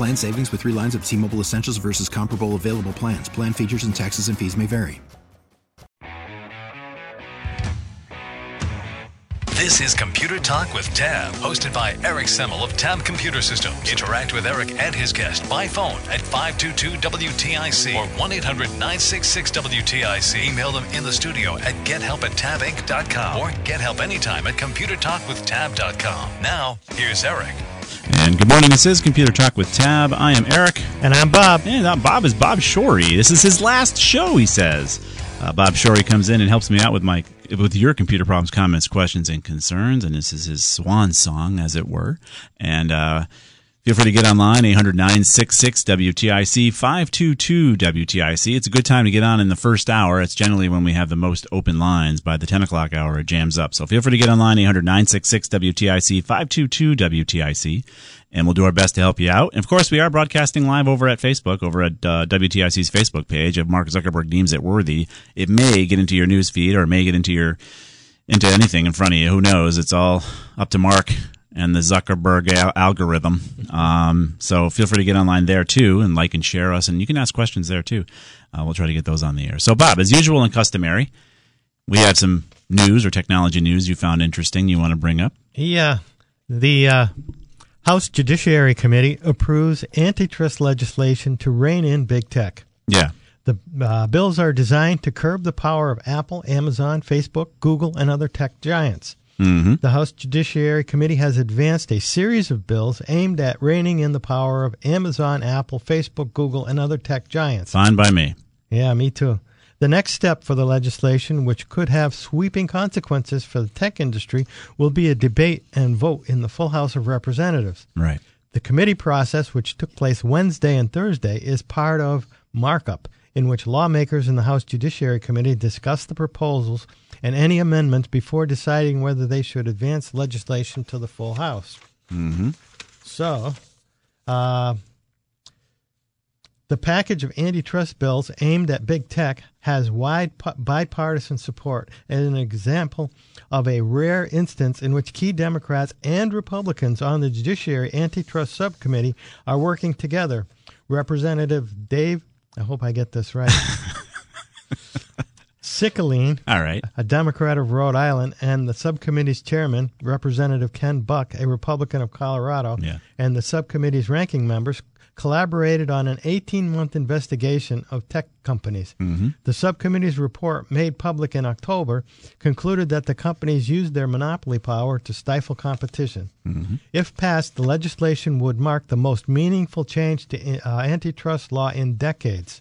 Plan savings with three lines of T Mobile Essentials versus comparable available plans. Plan features and taxes and fees may vary. This is Computer Talk with Tab, hosted by Eric Semmel of Tab Computer Systems. Interact with Eric and his guest by phone at 522-WTIC or 1-800-966-WTIC. Email them in the studio at gethelp at tabinc.com or get help anytime at computertalkwithtab.com. Now, here's Eric. And good morning. This is Computer Talk with Tab. I am Eric. And I'm Bob. And uh, Bob is Bob Shorey. This is his last show, he says. Uh, Bob Shorey comes in and helps me out with my with your computer problems, comments, questions, and concerns. And this is his swan song, as it were. And uh, Feel free to get online, 800 966 WTIC 522 WTIC. It's a good time to get on in the first hour. It's generally when we have the most open lines. By the 10 o'clock hour, it jams up. So feel free to get online, 800 966 WTIC 522 WTIC, and we'll do our best to help you out. And of course, we are broadcasting live over at Facebook, over at uh, WTIC's Facebook page. If Mark Zuckerberg deems it worthy, it may get into your news feed or it may get into your into anything in front of you. Who knows? It's all up to Mark and the Zuckerberg al- algorithm. Um, so feel free to get online there too and like and share us, and you can ask questions there too. Uh, we'll try to get those on the air. So, Bob, as usual and customary, we had some news or technology news you found interesting. You want to bring up? Yeah, the uh, House Judiciary Committee approves antitrust legislation to rein in big tech. Yeah. The uh, bills are designed to curb the power of Apple, Amazon, Facebook, Google, and other tech giants. Mm-hmm. The House Judiciary Committee has advanced a series of bills aimed at reining in the power of Amazon, Apple, Facebook, Google, and other tech giants. Fine by me. Yeah, me too. The next step for the legislation, which could have sweeping consequences for the tech industry, will be a debate and vote in the full House of Representatives. Right. The committee process, which took place Wednesday and Thursday, is part of markup, in which lawmakers in the House Judiciary Committee discuss the proposals and any amendments before deciding whether they should advance legislation to the full House. Mm-hmm. So, uh, the package of antitrust bills aimed at big tech has wide bipartisan support and an example of a rare instance in which key Democrats and Republicans on the Judiciary Antitrust Subcommittee are working together. Representative Dave, I hope I get this right. Cicilline, All right. a Democrat of Rhode Island, and the subcommittee's chairman, Representative Ken Buck, a Republican of Colorado, Yeah. and the subcommittee's ranking members collaborated on an 18 month investigation of tech companies. The subcommittee's report, made public in October, concluded that the companies used their monopoly power to stifle competition. If passed, the legislation would mark the most meaningful change to uh, antitrust law in decades.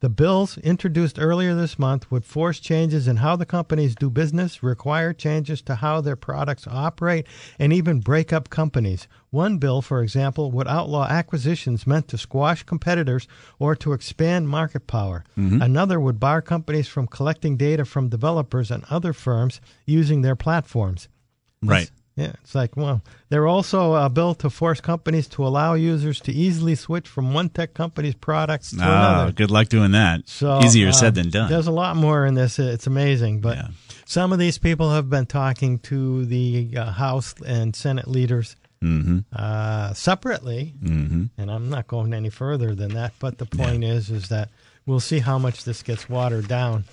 The bills introduced earlier this month would force changes in how the companies do business, require changes to how their products operate, and even break up companies. One bill, for example, would outlaw acquisitions meant to squash competitors or to expand market power. Mm-hmm. Another would bar companies from collecting data from developers and other firms using their platforms. Right. Yeah, it's like, well, there are also a bill to force companies to allow users to easily switch from one tech company's products to Oh, another. good luck doing that. So Easier uh, said than done. There's a lot more in this. It's amazing, but Yeah. some of these people have been talking to the uh, House and Senate leaders Mm-hmm. uh, separately, Mm-hmm. and I'm not going any further than that. But the point is, is that we'll see how much this gets watered down.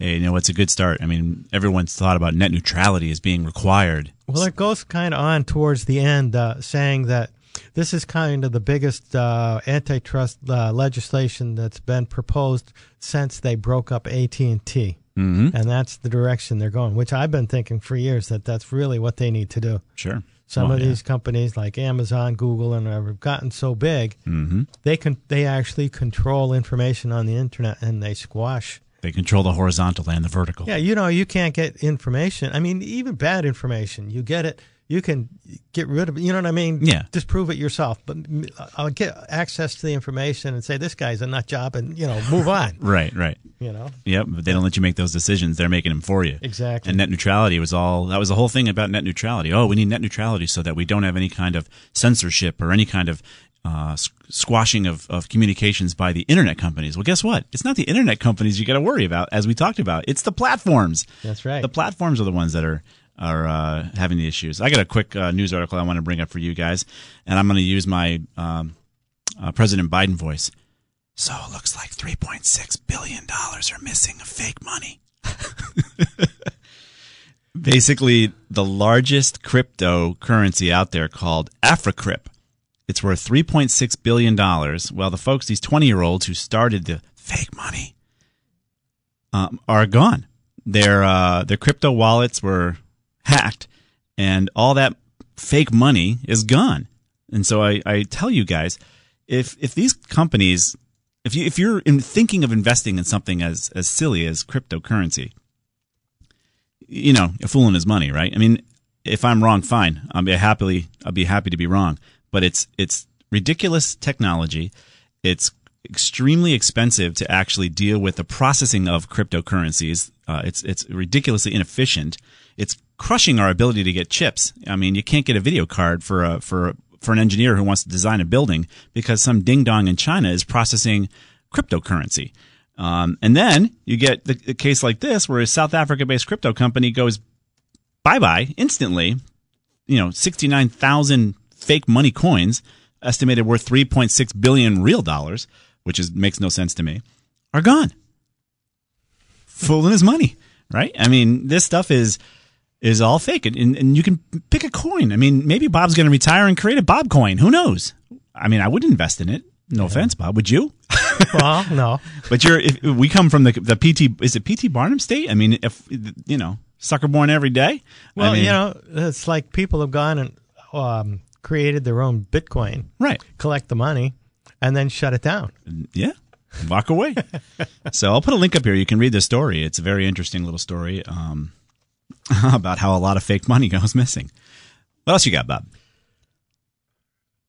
You know, it's a good start. I mean, everyone's thought about net neutrality as being required. Well, it goes kind of on towards the end, uh, saying that this is kind of the biggest uh, antitrust uh, legislation that's been proposed since they broke up AT and T. Mhm. and that's the direction they're going. Which I've been thinking for years that that's really what they need to do. Sure. Some Well, of yeah. these companies like Amazon, Google, and have gotten so big, Mhm. they can they actually control information on the internet and they squash. They control the horizontal and the vertical. Yeah, you know, you can't get information. I mean, even bad information, you get it. You can get rid of it. You know what I mean? Yeah. Disprove it yourself. But mm, I'll get access to the information and say this guy's a nut job, and you know, move on. Right, right. You know. Yep, but they don't let you make those decisions. They're making them for you. Exactly. And net neutrality was all that was the whole thing about net neutrality. Oh, we need net neutrality so that we don't have any kind of censorship or any kind of uh, squashing of, of communications by the internet companies. Well, guess what? It's not the internet companies you got to worry about, as we talked about. It's the platforms. That's right. The platforms are the ones that are are uh, having the issues. I got a quick uh, news article I want to bring up for you guys, and I'm going to use my um, uh, President Biden voice. So it looks like 3.6 billion dollars are missing of fake money. Basically, the largest cryptocurrency out there called AfriCrypt. It's worth 3.6 billion dollars. Well, the folks, these 20 year olds who started the fake money, um, are gone. Their uh, their crypto wallets were hacked, and all that fake money is gone. And so I, I tell you guys, if if these companies, if you if you're in thinking of investing in something as as silly as cryptocurrency, you know, a fool and his money, right? I mean, if I'm wrong, fine. I'll be happily I'll be happy to be wrong. But it's it's ridiculous technology. It's extremely expensive to actually deal with the processing of cryptocurrencies. Uh, it's it's ridiculously inefficient. It's crushing our ability to get chips. I mean, you can't get a video card for a for a, for an engineer who wants to design a building because some ding dong in China is processing cryptocurrency. Um, and then you get the, the case like this where a South Africa based crypto company goes bye bye instantly. You know, 69,000 fake money coins, estimated worth 3.6 billion real dollars, which is makes no sense to me, are gone. Fooling his money, right? I mean, this stuff is is all fake, and, and you can pick a coin. I mean, maybe Bob's going to retire and create a Bob coin. Who knows? I mean, I would invest in it. No offense, Bob. Would you? well, no. But you're if we come from the the PT is it PT Barnum state? I mean, if you know, sucker born every day. Well, I mean, you know, it's like people have gone and um, created their own Bitcoin, right? Collect the money, and then shut it down. Yeah, walk away. so I'll put a link up here. You can read the story. It's a very interesting little story um, about how a lot of fake money goes missing. What else you got, Bob?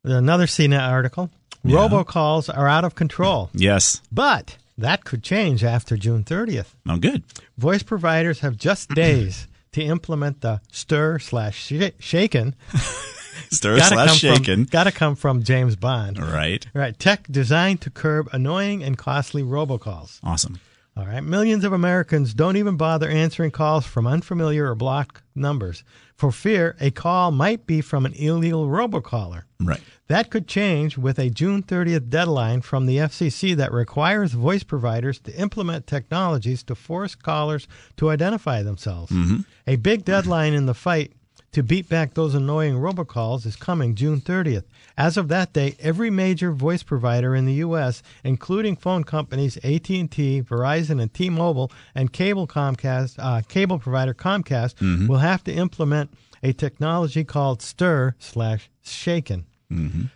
Another CNET article. Yeah. Robocalls are out of control. Yes. But that could change after June 30th. Oh, good. Voice providers have just days to implement the stir slash shaken. Stir slash shaken. Got to come from James Bond. Right. Right. Tech designed to curb annoying and costly robocalls. Awesome. All right. Millions of Americans don't even bother answering calls from unfamiliar or blocked numbers for fear a call might be from an illegal robocaller. Right. That could change with a June 30th deadline from the FCC that requires voice providers to implement technologies to force callers to identify themselves. Mm-hmm. A big deadline in the fight to beat back those annoying robocalls is coming June 30th. As of that day, every major voice provider in the US, including phone companies AT&T, Verizon, and T-Mobile, and cable Comcast, uh, cable provider Comcast, will have to implement a technology called Stir slash Shaken.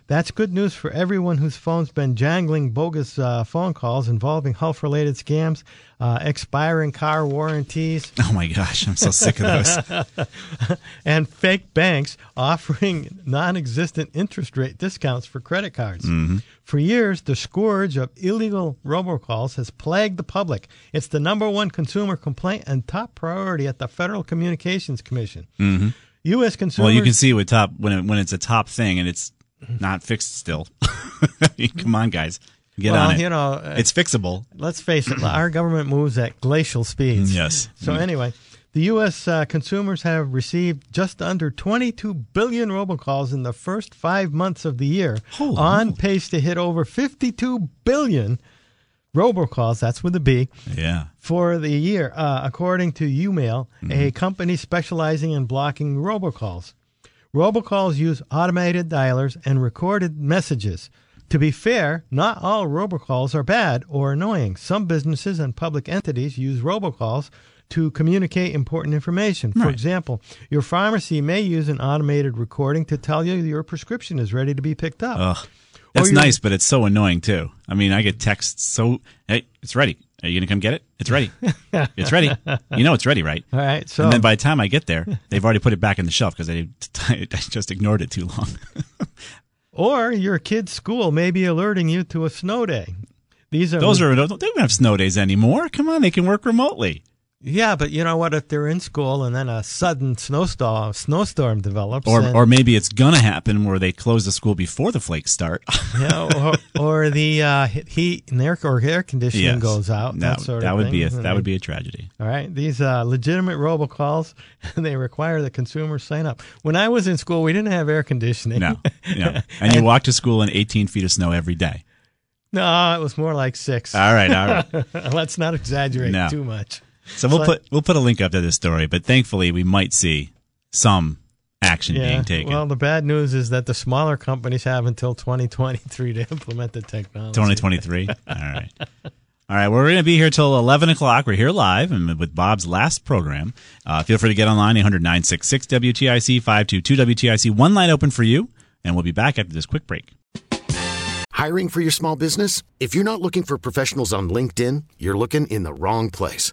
That's good news for everyone whose phone's been jangling bogus uh, phone calls involving health related scams, uh, expiring car warranties, Oh my gosh, I'm so sick of those. and fake banks offering non existent interest rate discounts for credit cards. For years, the scourge of illegal robocalls has plagued the public. It's the number one consumer complaint and top priority at the Federal Communications Commission. Mhm. U.S. consumers. Well, you can see with top when it, when it's a top thing and it's not fixed still. I mean, come on, guys, get well, on it. you know, uh, it's fixable. Let's face it, our government moves at glacial speeds. Yes. So Mm. anyway, the U.S. Uh, consumers have received just under 22 billion robocalls in the first five months of the year, Holy on pace to hit over 52 billion robocalls. That's with a B. Yeah. For the year, uh, according to YouMail, Mm-hmm. a company specializing in blocking robocalls. Robocalls use automated dialers and recorded messages. To be fair, not all robocalls are bad or annoying. Some businesses and public entities use robocalls to communicate important information. For Right. example, your pharmacy may use an automated recording to tell you your prescription is ready to be picked up. Ugh. That's nice, but it's so annoying too. I mean, I get texts so, hey, it's ready. Are you going to come get it? It's ready. it's ready. You know it's ready, right? All right, so and then by the time I get there, they've already put it back in the shelf because I, I just ignored it too long. or your kid's school may be alerting you to a snow day. These are Those are, they don't have snow days anymore. Come on, they can work remotely. Yeah, but you know what? If they're in school and then a sudden snowstorm snowstorm develops, Or, and, or maybe it's going to happen where they close the school before the flakes start. you know, or, or the uh, heat and air or air conditioning Yes. goes out. That, That, sort that of would thing. be a, And that would be a tragedy. all right. These uh, legitimate robocalls, they require the consumer sign up. When I was in school, we didn't have air conditioning. No, no. And you walked to school in 18 feet of snow every day. no, it was more like six. All right, all right. Let's not exaggerate No. too much. So we'll So- put we'll put a link up to this story, but thankfully we might see some action Yeah. being taken. Well, the bad news is that the smaller companies have until 2023 to implement the technology. 2023. All right. All right, we're going to be here till 11 o'clock. We're here live and with Bob's last program. Uh, feel free to get online, 800 966 WTIC 522 WTIC. One line open for you, and we'll be back after this quick break. Hiring for your small business? If you're not looking for professionals on LinkedIn, you're looking in the wrong place.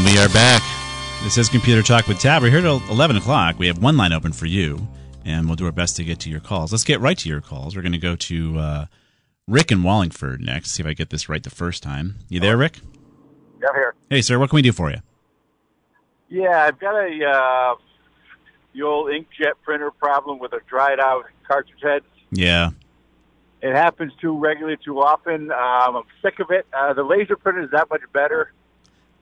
And we are back. This is Computer Talk with Tab. We're here till 11 o'clock. We have one line open for you, and we'll do our best to get to your calls. Let's get right to your calls. We're going to go to uh, Rick in Wallingford next, see if I get this right the first time. You there, Rick? Yeah, I'm here. Hey, sir, what can we do for you? Yeah, I've got a uh, the old inkjet printer problem with a dried out cartridge head. Yeah. It happens too regularly, too often. Um, I'm sick of it. Uh, the laser printer is that much better.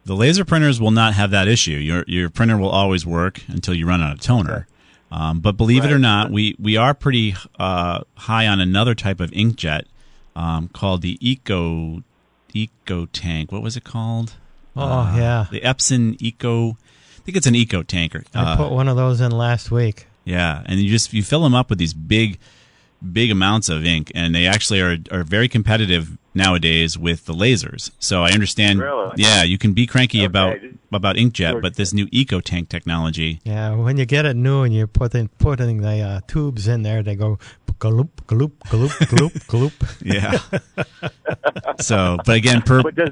The laser printers will not have that issue. Your your printer will always work until you run out of toner. Um, but believe it or not, we, we are pretty uh, high on another type of inkjet um, called the Eco Eco Tank. What was it called? Oh, Uh, yeah. the Epson Eco. I think it's an Eco tanker. I Uh, put one of those in last week. yeah, and you just you fill them up with these big, big amounts of ink, and they actually are are very competitive nowadays with the lasers. So I understand. Really? Yeah, you can be cranky about Okay. about inkjet, but this new Eco Tank technology. Yeah, when you get it new and you're putting putting the uh, tubes in there, they go galoop, galoop, galoop, galoop, galoop. Yeah. so, but again, per But does,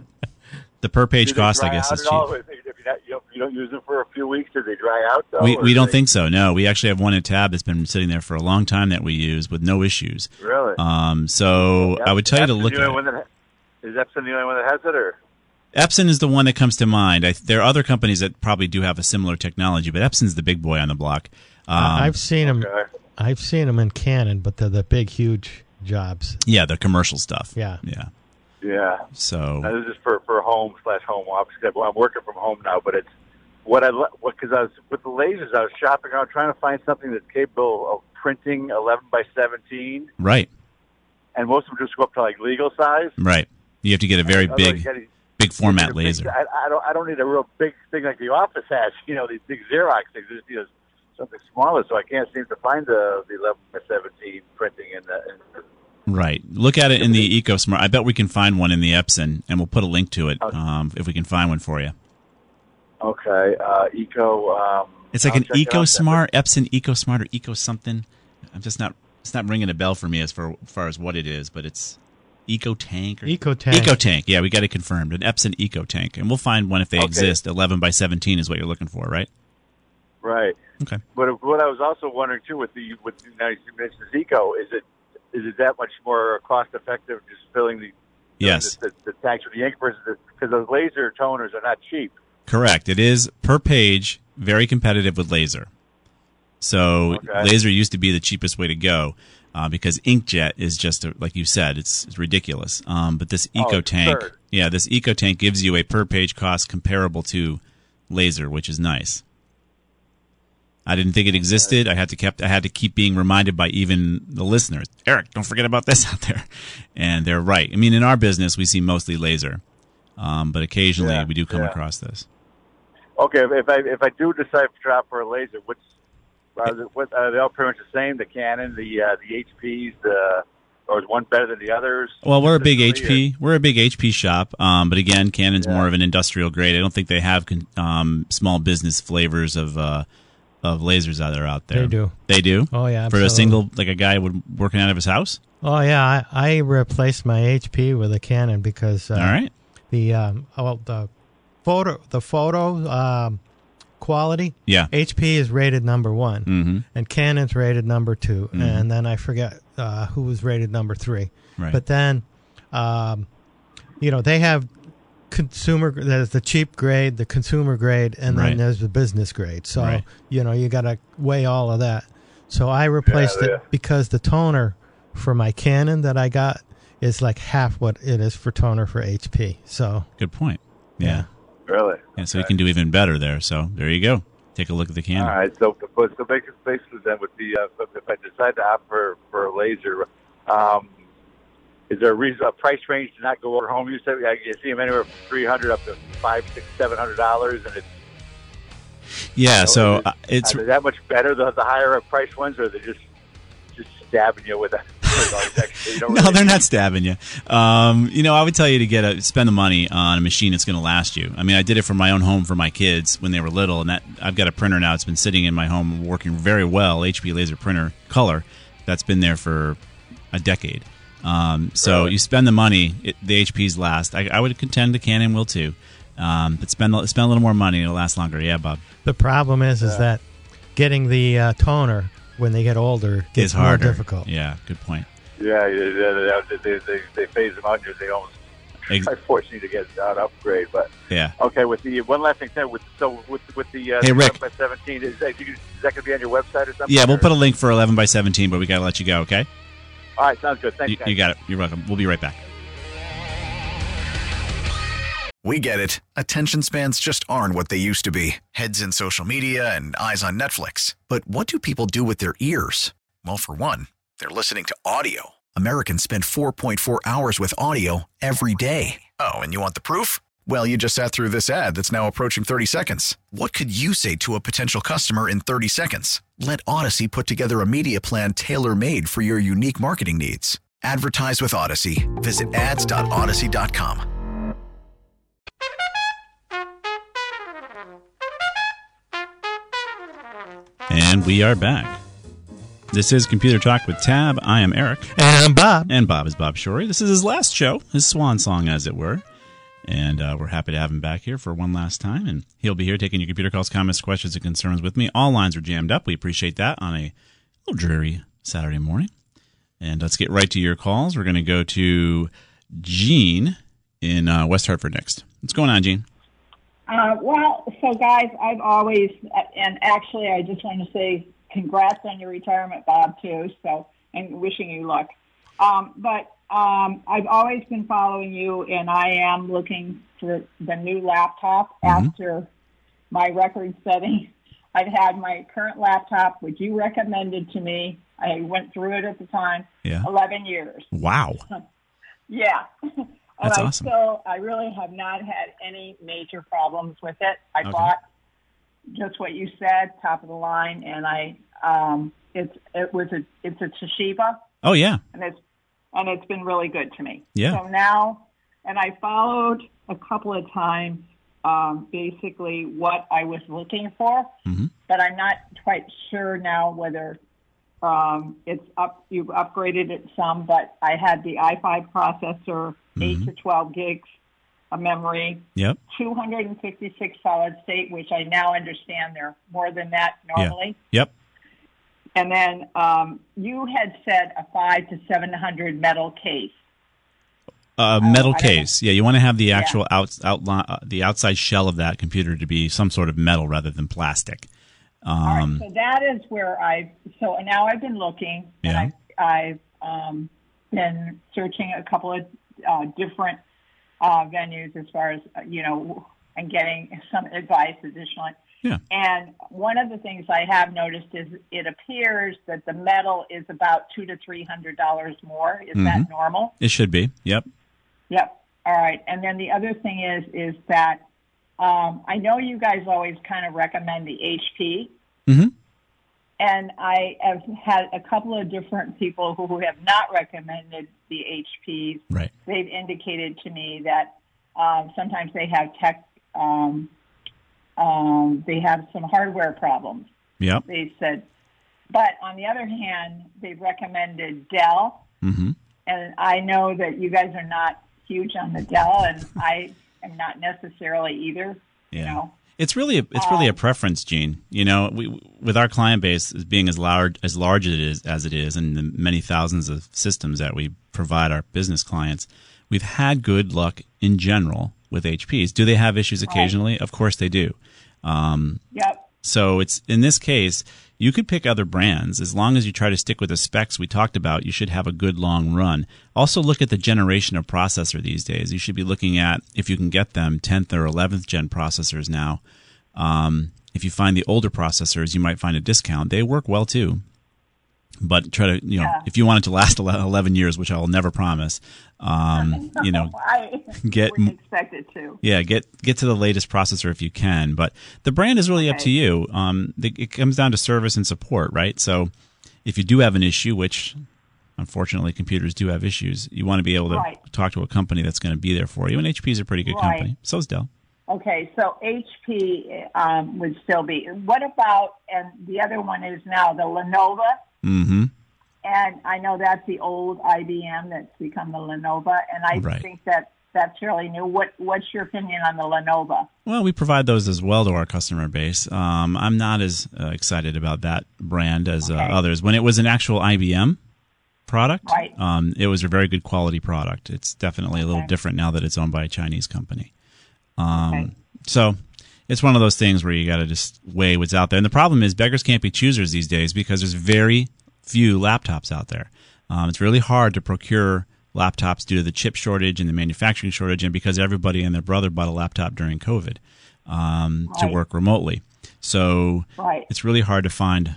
the per page cost, I guess, is at all? cheap. If you, not, you, don't, you don't use them for a few weeks, do they dry out? Though, We we do don't they- think so. No, we actually have one in tab that's been sitting there for a long time that we use with no issues. Really? Um, so I would tell you to Epson's look at only it. one that ha- Is Epson the only one that has it, or Epson is the one that comes to mind. I, there are other companies that probably do have a similar technology, but Epson's the big boy on the block. Um, I've seen them. Okay. I've seen them in Canon, but they're the big, huge jobs. yeah, the commercial stuff. Yeah. yeah. Yeah? So Now, this is for for home slash home office. 'cause I'm working from home now, but it's what I what because I was with the lasers. I was shopping around trying to find something that's capable of printing 11 by 17, right, and most of them just go up to like legal size. Right. You have to get a very big, you big format big- laser. I, I don't. I don't need a real big thing like the office has. You know, these big Xerox things. I just need something smaller. So I can't seem to find the the 11 by 17 printing in the. In, Right. Look at it in the EcoSmart. I bet we can find one in the Epson, and we'll put a link to it um, if we can find one for you. okay, uh, Eco. Um, It's like I'll an check it out. EcoSmart, Epson EcoSmart or Eco something. I'm just not. It's not ringing a bell for me as far, far as what it is, but it's Eco Tank. Or, Eco Tank. Eco Tank. Yeah, we got it confirmed. An Epson Eco Tank, and we'll find one if they Okay. exist. 11 by 17 is what you're looking for, right? Right. Okay. But what I was also wondering too with the with the, now you mentioned Eco, is it is it that much more cost effective just filling the Yes. the, the, the tanks with the ink versus because those laser toners are not cheap. Correct. It is per page, very competitive with laser. So Okay. laser used to be the cheapest way to go uh, because inkjet is just a, like you said, it's, it's ridiculous. Um, but this Oh, eco tank, yeah, this eco tank gives you a per page cost comparable to laser, which is nice. I didn't think it existed. I had to kept I had to keep being reminded by even the listeners. Eric, don't forget about this out there. And they're right. I mean, in our business, we see mostly laser, um, but occasionally Yeah, we do come yeah. across this. Okay, if I if I do decide to drop for a laser, which are they, what, are they all pretty much the same? The Canon, the uh, the HPs, the or is one better than the others? Well, we're a big HP. We're a big HP shop, um, but again, Canon's Yeah. more of an industrial grade. I don't think they have con- um, small business flavors of uh, of lasers that are out there. They do. They do. Oh, yeah, For a single, like a guy would working out of his house. Oh yeah, I, I replaced my HP with a Canon because uh, All right. the um, well, the photo the photo um, quality. Yeah. HP is rated number one, Mm-hmm. and Canon's rated number 2 and then I forget uh, who was rated number three. Right. But then, um, you know, they have consumer. There's the cheap grade, the consumer grade, and Right. then there's the business grade. So Right. you know, you got to weigh all of that. So I replaced Yeah, yeah. it because the toner for my Canon that I got is like half what it is for toner for HP. So Good point. Yeah. Really? Yeah. so you can do even better there. So there you go. Take a look at the Canon. All right. So, but so basically, basically then with the uh, if I decide to opt for for a laser, um, is there a, reason, a price range to not go over home? You said you see them anywhere from three hundred up to five, six, seven hundred dollars, and it's Yeah. So is, uh, it's that much better the, the higher price ones, or are they just just stabbing you with a with all these extra, you don't no, really- they're not stabbing you. Um, you know, I would tell you to get a spend the money on a machine that's going to last you. I mean, I did it for my own home for my kids when they were little, and that I've got a printer now. It's been sitting in my home working very well, HP laser printer color. That's been there for a decade. Um, so Really? you spend the money, it, the HPs last. I, I would contend the Canon will too, um, but spend a- spend a little more money, it'll last longer. Yeah, Bob. the problem is, is that getting the uh, toner when they get older gets It's harder. more difficult. Yeah, good point. Yeah, yeah, yeah, they, they, they, they phase them out, and they almost Ex- try forcing you to get an upgrade. But Yeah. okay, with the one last thing, Ted, with so with with the uh, Hey, Rick. 7 by seventeen, is that, is that going to be on your website or something? Yeah, we'll or- put a link for 11 by 17, but we got to let you go. Okay. All right, sounds good. Thanks, You, guys. you got it. You're welcome. We'll be right back. We get it. Attention spans just aren't what they used to be heads in social media and eyes on Netflix. But what do people do with their ears? Well, for one, they're listening to audio. Americans spend 4.4 hours with audio every day. Oh, and you want the proof? Well, you just sat through this ad that's now approaching 30 seconds. What could you say to a potential customer in 30 seconds? Let Audacy put together a media plan tailor made for your unique marketing needs. Advertise with Audacy. Visit ads.audacy.com. And we are back. This is Computer Talk with Tab. I am Eric. And I'm Bob. And Bob is Bob Shorey. This is his last show, his swan song, as it were. And uh, we're happy to have him back here for one last time. And he'll be here taking your computer calls, comments, questions, and concerns with me. All lines are jammed up. We appreciate that on a little dreary Saturday morning. And let's get right to your calls. We're going to go to Gene in uh, West Hartford next. What's going on, Gene? Uh, well, so guys, I've always, and actually, I just want to say congrats on your retirement, Bob, too. So, and wishing you luck. Um, but um, I've always been following you, and I am looking for the new laptop after my record-setting I've had my current laptop, which you recommended to me. I went through it at the time. Yeah. 11 years. Wow. Yeah. and That's I awesome. still, I really have not had any major problems with it. I Okay. bought just what you said, top of the line, and I, um, it's, it was a, it's a Toshiba, Oh yeah. and it's, and it's been really good to me. Yeah. So now, and I followed a couple of times, um, basically what I was looking for, Mhm. but I'm not quite sure now whether um, it's up. You've upgraded it some, but I had the i5 processor, eight to 12 gigs of memory, Yep. 256 solid state, which I now understand they're more than that normally. Yeah. Yep. And then um, you had said a five to 700 metal case. A metal know. case. Yeah, you want to have the actual out, outline, uh, the outside shell of that computer to be some sort of metal rather than plastic. Um, So that is where I. So now I've been looking, Yeah. and I've, I've um, been searching a couple of uh, different uh, venues as far as uh, you know, and getting some advice additionally. Yeah. And one of the things I have noticed is it appears that the metal is about two to three hundred dollars more. Is that Mhm. normal? it should be. Yep. Yep. All right. And then the other thing is is that um, I know you guys always kind of recommend the HP, Mhm. and I have had a couple of different people who have not recommended the HPs. Right. They've indicated to me that um, sometimes they have tech, um, um, they have some hardware problems. Yep. They said, but on the other hand, they've recommended Dell hmm and I know that you guys are not huge on the Dell, and I am not necessarily either. You Yeah. know, It's really a, it's really a preference, Gene. You know, we, with our client base being as large as large as it is as it is, and the many thousands of systems that we provide our business clients, we've had good luck in general with HPs. Do they have issues occasionally? Of course they do. Um, yep, so it's in this case, you could pick other brands as long as you try to stick with the specs we talked about. You should have a good long run. Also, look at the generation of processor these days. You should be looking at if you can get them 10th or 11th gen processors now. Um, if you find the older processors, you might find a discount. They work well too. But try to, you know, Yeah. if you want it to last 11 years, which I will never promise, um, you know, I get wouldn't expect it to. yeah, get get to the latest processor if you can, but the brand is really up to you. Um, the, it comes down to service and support, right? So, if you do have an issue, which unfortunately computers do have issues, you want to be able to Right. talk to a company that's going to be there for you. And HP is a pretty good Right. company. is Dell. Okay, so HP um, would still be. What about and the other one is now the Lenovo, Mm-hmm. And I know that's the old IBM that's become the Lenovo, and I Right. think that that's fairly new. What What's your opinion on the Lenovo? Well, we provide those as well to our customer base. Um, I'm not as uh, excited about that brand as uh, others. When it was an actual IBM product, Right. um, it was a very good quality product. It's definitely a little different now that it's owned by a Chinese company. Um, Okay. So it's one of those things where you got to just weigh what's out there. And the problem is beggars can't be choosers these days because there's very few laptops out there. Um, it's really hard to procure laptops due to the chip shortage and the manufacturing shortage, and because everybody and their brother bought a laptop during COVID um, to work remotely. So Right. it's really hard to find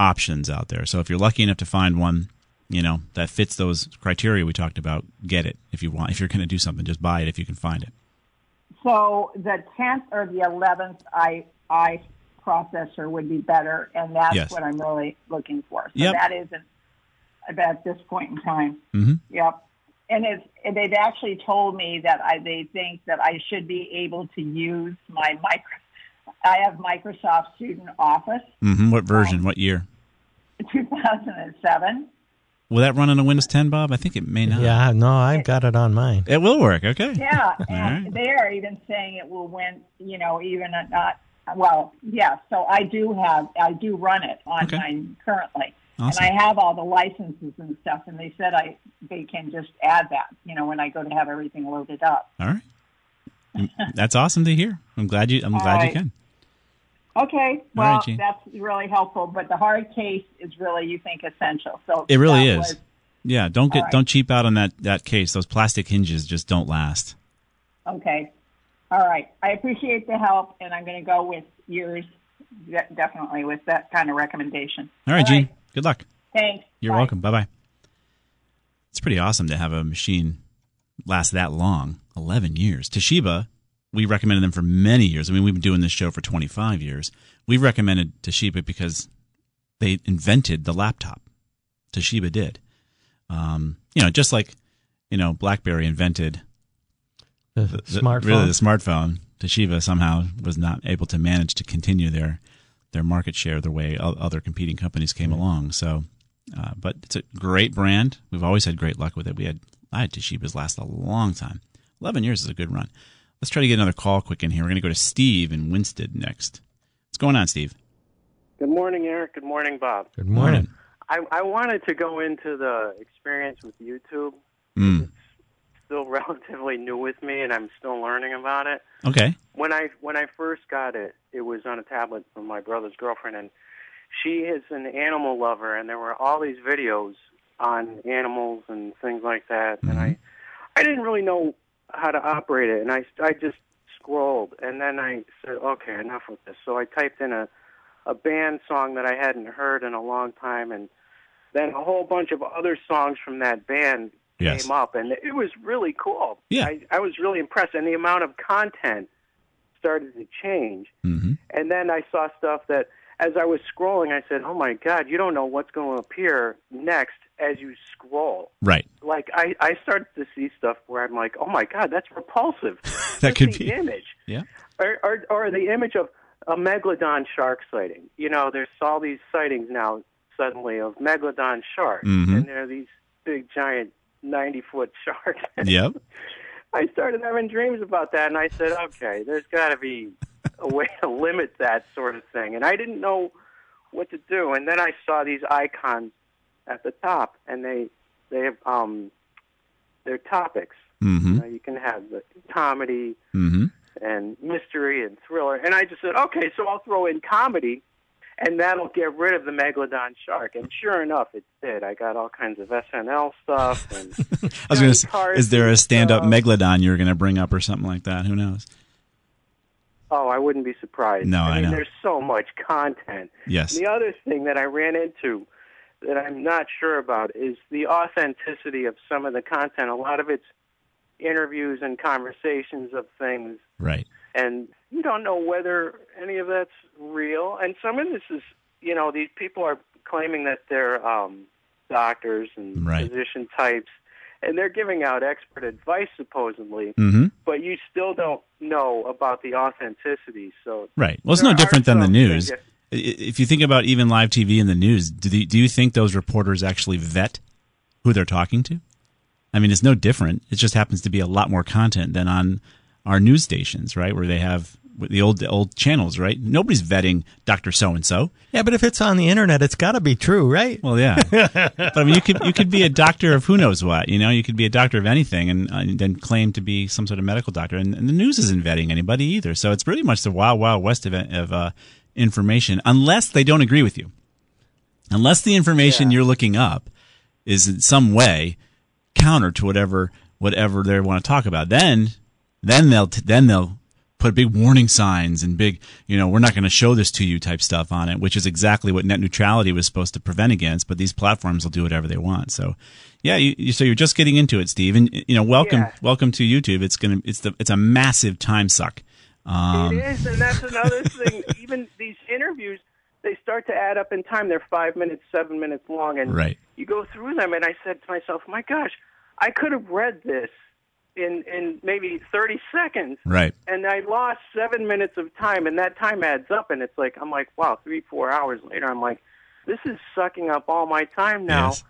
options out there. So if you're lucky enough to find one, you know that fits those criteria we talked about, get it. If you want, if you're going to do something, just buy it if you can find it. So the 10th or the 11th I I processor would be better, and that's Yes. what I'm really looking for. So Yep. that isn't at this point in time. Mm-hmm. Yep. And it's, and they've actually told me that I, they think that I should be able to use my micro. I have Microsoft Student Office Mm-hmm. What version? What year? 2007. Will that run on a Windows 10, Bob? I think it may not. Yeah, no, I've got it on mine. It will work. Okay. Yeah, and right. they are even saying it will win. You know, even at not. Well, yeah. So I do have, I do run it on Okay. currently, Awesome. and I have all the licenses and stuff. And they said I, they can just add that. You know, when I go to have everything loaded up. All right. Mm, That's awesome to hear. I'm glad you. I'm All glad right. you can. Okay, well, right, that's really helpful. But the hard case is really, you think, essential. So It really is. was- Yeah. Don't get right. don't cheap out on that that case. Those plastic hinges just don't last. okay. All right. I appreciate the help, and I'm going to go with yours de- definitely with that kind of recommendation. All right, Gene. Good luck. Thanks. You're Bye. welcome. Bye bye. It's pretty awesome to have a machine last that long 11 years. Toshiba, we recommended them for many years. I mean, we've been doing this show for 25 years. We've recommended Toshiba because they invented the laptop. Toshiba did. Um, you know, just like, you know, Blackberry invented The, the- smartphone. really the smartphone. Toshiba somehow was not able to manage to continue their their market share the way other competing companies came along. So, uh, but it's a great brand. We've always had great luck with it. We had I had Toshiba's last a long time. Eleven years is a good run. Let's try to get another call quick in here. We're going to go to Steve in Winsted next. What's going on, Steve? Good morning, Eric. Good morning, Bob. Good morning. I, I wanted to go into the experience with YouTube. Mm. Still relatively new with me, and I'm still learning about it. Okay. When I when I first got it, it was on a tablet from my brother's girlfriend, and she is an animal lover, and there were all these videos on animals and things like that, and mm-hmm. I I didn't really know how to operate it, and I I just scrolled, and then I said, okay, enough with this. So I typed in a a band song that I hadn't heard in a long time, and then a whole bunch of other songs from that band Yes. came up, and it was really cool. Yeah. I, I was really impressed, and the amount of content started to change. Mm-hmm. And then I saw stuff that, as I was scrolling, I said, "Oh my God, you don't know what's going to appear next as you scroll." Right. Like I, I started to see stuff where I'm like, "Oh my God, that's repulsive." That Just could be. image Yeah. or, or, or the image of a megalodon shark sighting. You know, there's all these sightings now suddenly of megalodon sharks, Mhm. and there are these big, giant, 90 foot shark. Yep. I started having dreams about that, and I said, okay, there's got to be a way to limit that sort of thing. And I didn't know what to do. And then I saw these icons at the top, and they they have um, they're topics. Mm-hmm. You, know, you can have the comedy Mm-hmm. and mystery and thriller. And I just said, okay, so I'll throw in comedy, and that'll get rid of the megalodon shark. And sure enough, it did. I got all kinds of SNL stuff. And I was going to say, is there a stand-up megalodon you're going to bring up or something like that? Who knows? oh, I wouldn't be surprised. No, I I mean, know. there's so much content. Yes. The other thing that I ran into that I'm not sure about is the authenticity of some of the content. A lot of it's interviews and conversations of things Right. And you don't know whether any of that's real. And some of this is, you know, these people are claiming that they're um, doctors and Right. physician types, and they're giving out expert advice supposedly, Mm-hmm. but you still don't know about the authenticity. So Right. Well, it's no different than the news. If you think about even live TV and the news, do, the, do you think those reporters actually vet who they're talking to? I mean, it's no different. It just happens to be a lot more content than on our news stations, right? Where they have the old old channels, right? Nobody's vetting Doctor So and So. Yeah, but if it's on the internet, it's got to be true, right? Well, yeah, but I mean, you could you could be a doctor of who knows what. You know, you could be a doctor of anything, and, uh, and then claim to be some sort of medical doctor. And, and the news isn't vetting anybody either. So it's pretty much the wild wild west of, of uh, information, unless they don't agree with you. Unless the information you're looking up is in some way counter to whatever whatever they want to talk about, then then they'll t- then they'll put big warning signs and big you know we're not going to show this to you type stuff on it, which is exactly what net neutrality was supposed to prevent against. But these platforms will do whatever they want. So yeah, you, you, so you're just getting into it, Steve, and you know welcome Yeah. welcome to YouTube. It's gonna it's the it's a massive time suck. Um, it is, and that's another thing. Even these interviews, they start to add up in time. They're five minutes, seven minutes long, and Right. you go through them. And I said to myself, "My gosh, I could have read this in in maybe thirty seconds." Right. And I lost seven minutes of time, and that time adds up. And it's like I'm like, wow, three, four hours later, I'm like, this is sucking up all my time now. Yes.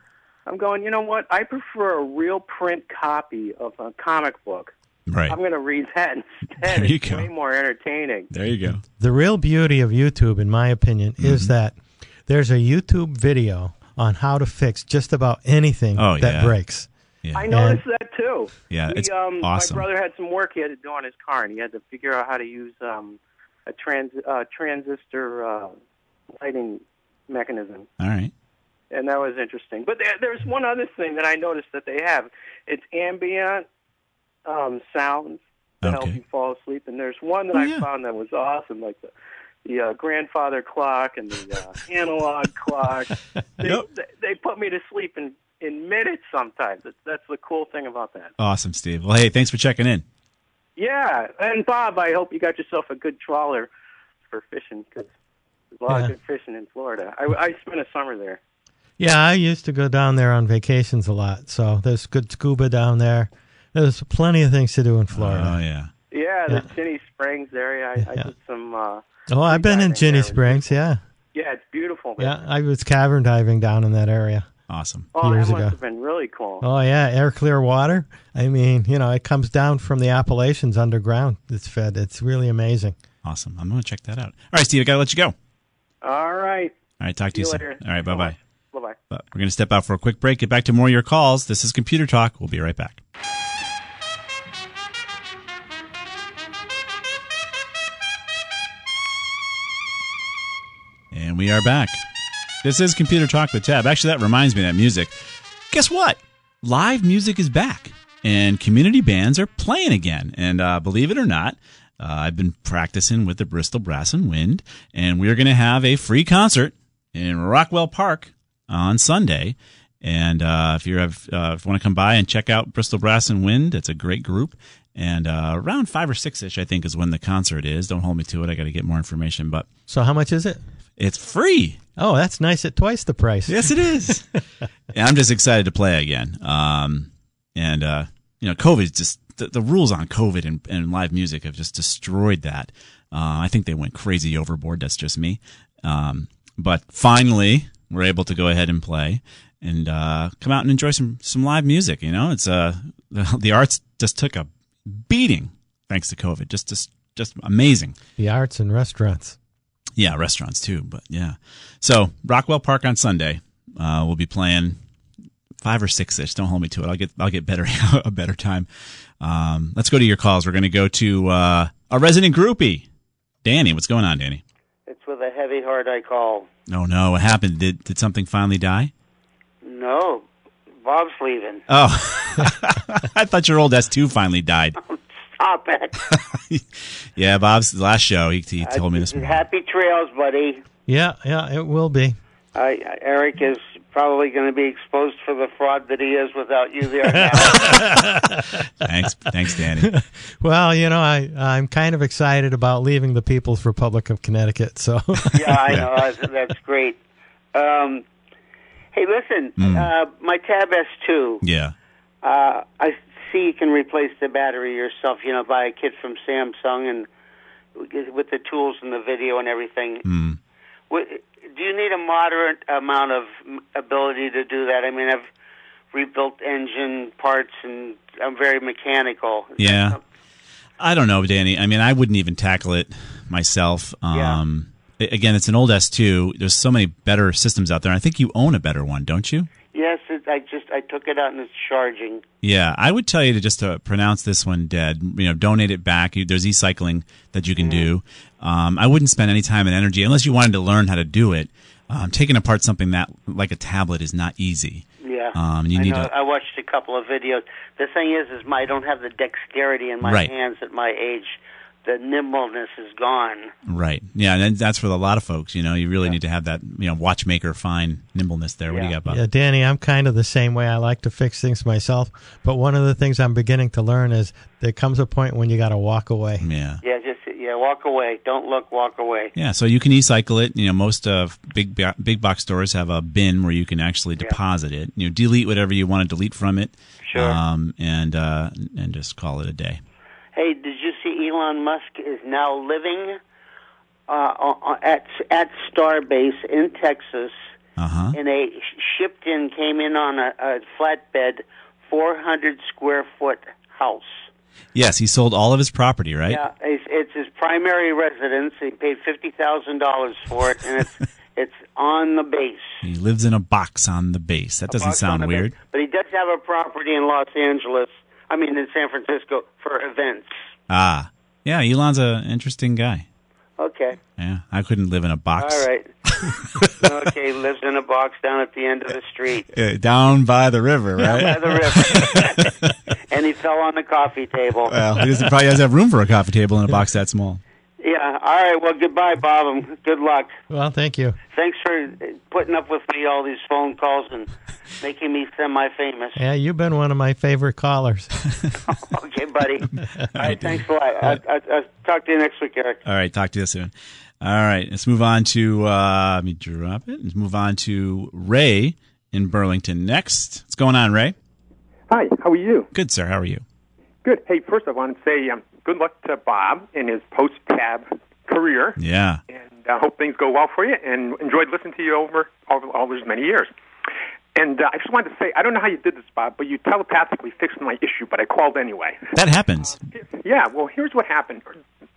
I'm going, you know what? I prefer a real print copy of a comic book. Right. I'm going to read that instead. There you it's go. way more entertaining. There you go. The real beauty of YouTube, in my opinion, Mm-hmm. is that there's a YouTube video on how to fix just about anything Oh, that yeah. breaks. I And- noticed that too. Yeah, We, it's um, awesome. My brother had some work he had to do on his car, and he had to figure out how to use um, a trans uh, transistor uh, lighting mechanism, All right. and that was interesting. But there, there's one other thing that I noticed that they have. It's ambient um, sounds that help you fall asleep, and there's one that Oh, I yeah. found that was awesome, like the the uh, grandfather clock and the uh, analog clock. They, Yep. they they put me to sleep in in minutes sometimes. That's, that's the cool thing about that. Awesome, Steve. Well, hey, thanks for checking in. Yeah, and Bob, I hope you got yourself a good trawler for fishing because there's a lot Yeah. of good fishing in Florida. I, I spent a summer there. Yeah, I used to go down there on vacations a lot. So there's good scuba down there. There's plenty of things to do in Florida. Oh yeah. Yeah, the Yeah. Ginnie Springs area. I, I did some. Uh, Oh, I've been in diving Ginnie. Springs. Yeah, Yeah, it's beautiful. there. yeah. I was cavern diving down in that area. Awesome. Oh, years that must ago. have been really cool. Oh yeah, air clear water. I mean, you know, it comes down from the Appalachians underground. It's fed. It's really amazing. Awesome. I'm going to check that out. All right, Steve, I got to let you go. All right. All right, talk to See you, you soon. later. All right, bye bye. Bye bye. We're going to step out for a quick break, get back to more of your calls. This is Computer Talk. We'll be right back. And we are back. This is Computer Talk with Tab. Actually, that reminds me of that music. Guess what? Live music is back, and community bands are playing again. And uh, believe it or not, uh, I've been practicing with the Bristol Brass and Wind, and we're going to have a free concert in Rockwell Park on Sunday. And uh, if you have, uh, if you want to come by and check out Bristol Brass and Wind, it's a great group. And uh, around five or six ish, I think, is when the concert is. Don't hold me to it. I got to get more information, but So how much is it? It's free. Oh, that's nice at twice the price. Yes, it is. and I'm just excited to play again. Um, and uh, you know, COVID just the, the rules on COVID and, and live music have just destroyed that. Uh, I think they went crazy overboard. That's just me. Um, but finally, we're able to go ahead and play and uh, come out and enjoy some some live music. You know, it's uh the, the arts just took a beating thanks to COVID. Just just just amazing. The arts and restaurants. Yeah, restaurants too, but yeah. So Rockwell Park on Sunday, uh, we'll be playing five or six ish. Don't hold me to it. I'll get I'll get better a better time. Um, let's go to your calls. We're going to go to uh, a resident groupie, Danny. What's going on, Danny? It's with a heavy heart I call. Oh no, what happened? Did did something finally die? No, Bob's leaving. Oh, I thought your old S two finally died. Stop it. Yeah, Bob's last show. He, he told me this morning. Happy trails, buddy. Yeah, yeah, it will be. I, Eric is probably going to be exposed for the fraud that he is without you there. Thanks, thanks, Danny. Well, you know, I I'm kind of excited about leaving the People's Republic of Connecticut. So yeah, I know. That's, that's great. Um, hey, listen, Mm. uh, my Tab S2, Yeah. uh, I see you can replace the battery yourself, you know, buy a kit from Samsung and with the tools and the video and everything. Mm. Do you need a moderate amount of ability to do that? I mean, I've rebuilt engine parts and I'm very mechanical. Yeah. I don't know, Danny. I mean, I wouldn't even tackle it myself. Um, a- Again, it's an old S2. There's so many better systems out there. I think you own a better one, don't you? Yes, it, I just I took it out and it's charging. Yeah, I would tell you to just to pronounce this one dead. You know, donate it back. You- There's e-cycling that you can do. Um, I wouldn't spend any time and energy unless you wanted to learn how to do it. Um, taking apart something that like a tablet is not easy. Yeah, Um, you I need know. to- I watched a couple of videos. The thing is, is my I don't have the dexterity in my Right. hands at my age. The nimbleness is gone. Right. Yeah, and that's for a lot of folks. You know, you really need to have that you know watchmaker fine nimbleness there. What do you got, Bob? Yeah, Danny, I'm kind of the same way. I like to fix things myself, but one of the things I'm beginning to learn is there comes a point when you got to walk away. Yeah. Yeah, just yeah, walk away. Don't look, walk away. Yeah, so you can e-cycle it. You know, most of big bo- big box stores have a bin where you can actually deposit it. You know, delete whatever you want to delete from it. Sure. Um, and uh, and just call it a day. Hey, did you see Elon Musk is now living uh, at at Starbase in Texas Uh huh. in a shipped in came in on a, a flatbed, 400 square foot house. Yes, he sold all of his property, right? Yeah, it's, it's his primary residence. He paid fifty thousand dollars for it, and it's it's on the base. He lives in a box on the base. That doesn't sound weird. base. But he does have a property in Los Angeles. I mean, in San Francisco for events. Ah, yeah. Elon's an interesting guy. Okay. Yeah, I couldn't live in a box. All right. okay, lives in a box down at the end of the street. Uh, down by the river, right? By the river. and he fell on the coffee table. Well, he doesn't, probably doesn't have room for a coffee table in a box that small. Yeah. All right. Well, goodbye, Bob, and good luck. Well, thank you. Thanks for putting up with me all these phone calls and making me semi-famous. Yeah, you've been one of my favorite callers. okay, buddy. All right. Thanks a lot. I, I, I'll talk to you next week, Eric. All right, talk to you soon. All right, let's move on to uh, let me drop it. Let's move on to Ray in Burlington next. What's going on, Ray? Hi, how are you? Good, sir. How are you? Good. Hey, first I want to say um, good luck to Bob in his post-tab career, Yeah. and I hope things go well for you. And enjoyed listening to you over over all these many years. And uh, I just wanted to say, I don't know how you did this, Bob, but you telepathically fixed my issue, but I called anyway. That happens. Yeah, well, here's what happened.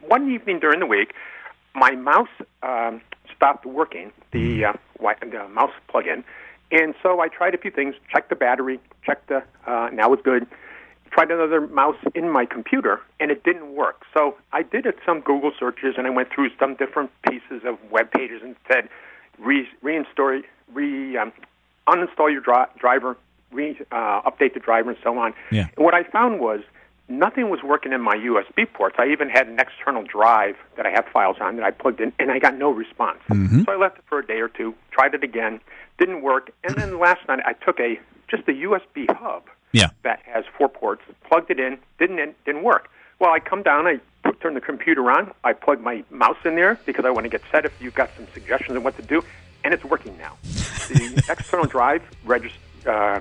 One evening during the week, my mouse um, stopped working, the, uh, wi- the mouse plug-in, and so I tried a few things, checked the battery, checked the, uh, now it's good, tried another mouse in my computer, and it didn't work. So I did some Google searches, and I went through some different pieces of web pages and said, re- reinstall, re, um, uninstall your dri- driver, re, uh, update the driver, and so on. Yeah. And what I found was nothing was working in my USB ports. I even had an external drive that I have files on that I plugged in, and I got no response. So I left it for a day or two, tried it again, didn't work, and then last night I took a just a USB hub Yeah. that has four ports, plugged it in, didn't didn't work. Well, I come down, I put, turn the computer on, I plug my mouse in there because I want to get set. If you've got some suggestions on what to do, and it's working now. The external drive regist- uh,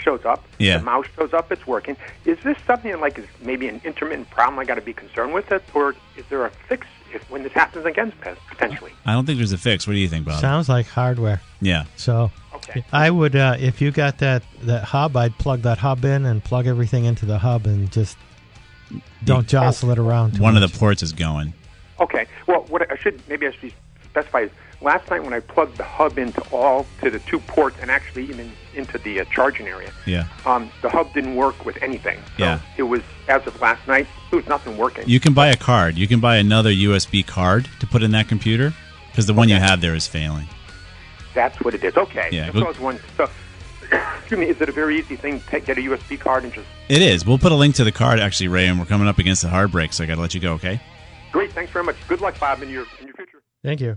shows up. Yeah. The mouse shows up. It's working. Is this something like is maybe an intermittent problem I got to be concerned with it, or is there a fix if when this happens again potentially? I don't think there's a fix. What do you think, Bob? Sounds like hardware. yeah. So I would, uh, if you got that, that hub, I'd plug that hub in and plug everything into the hub and just don't jostle it around. Too One much. of the ports is going. Okay. Well, what I should maybe I should specify is last night when I plugged the hub into all to the two ports and actually even into the uh, charging area, Yeah. um, the hub didn't work with anything. So Yeah. It was as of last night. There was nothing working. You can buy a card. You can buy another USB card to put in that computer because the one you have there is failing. That's what it is. Okay. Yeah, That's go- what I was wondering. So, excuse me. Is it a very easy thing to get a USB card and just? It is. We'll put a link to the card actually, Ray, and we're coming up against the hard break, so I got to let you go. Okay. Great. Thanks very much. Good luck, Bob, in your in your future. Thank you.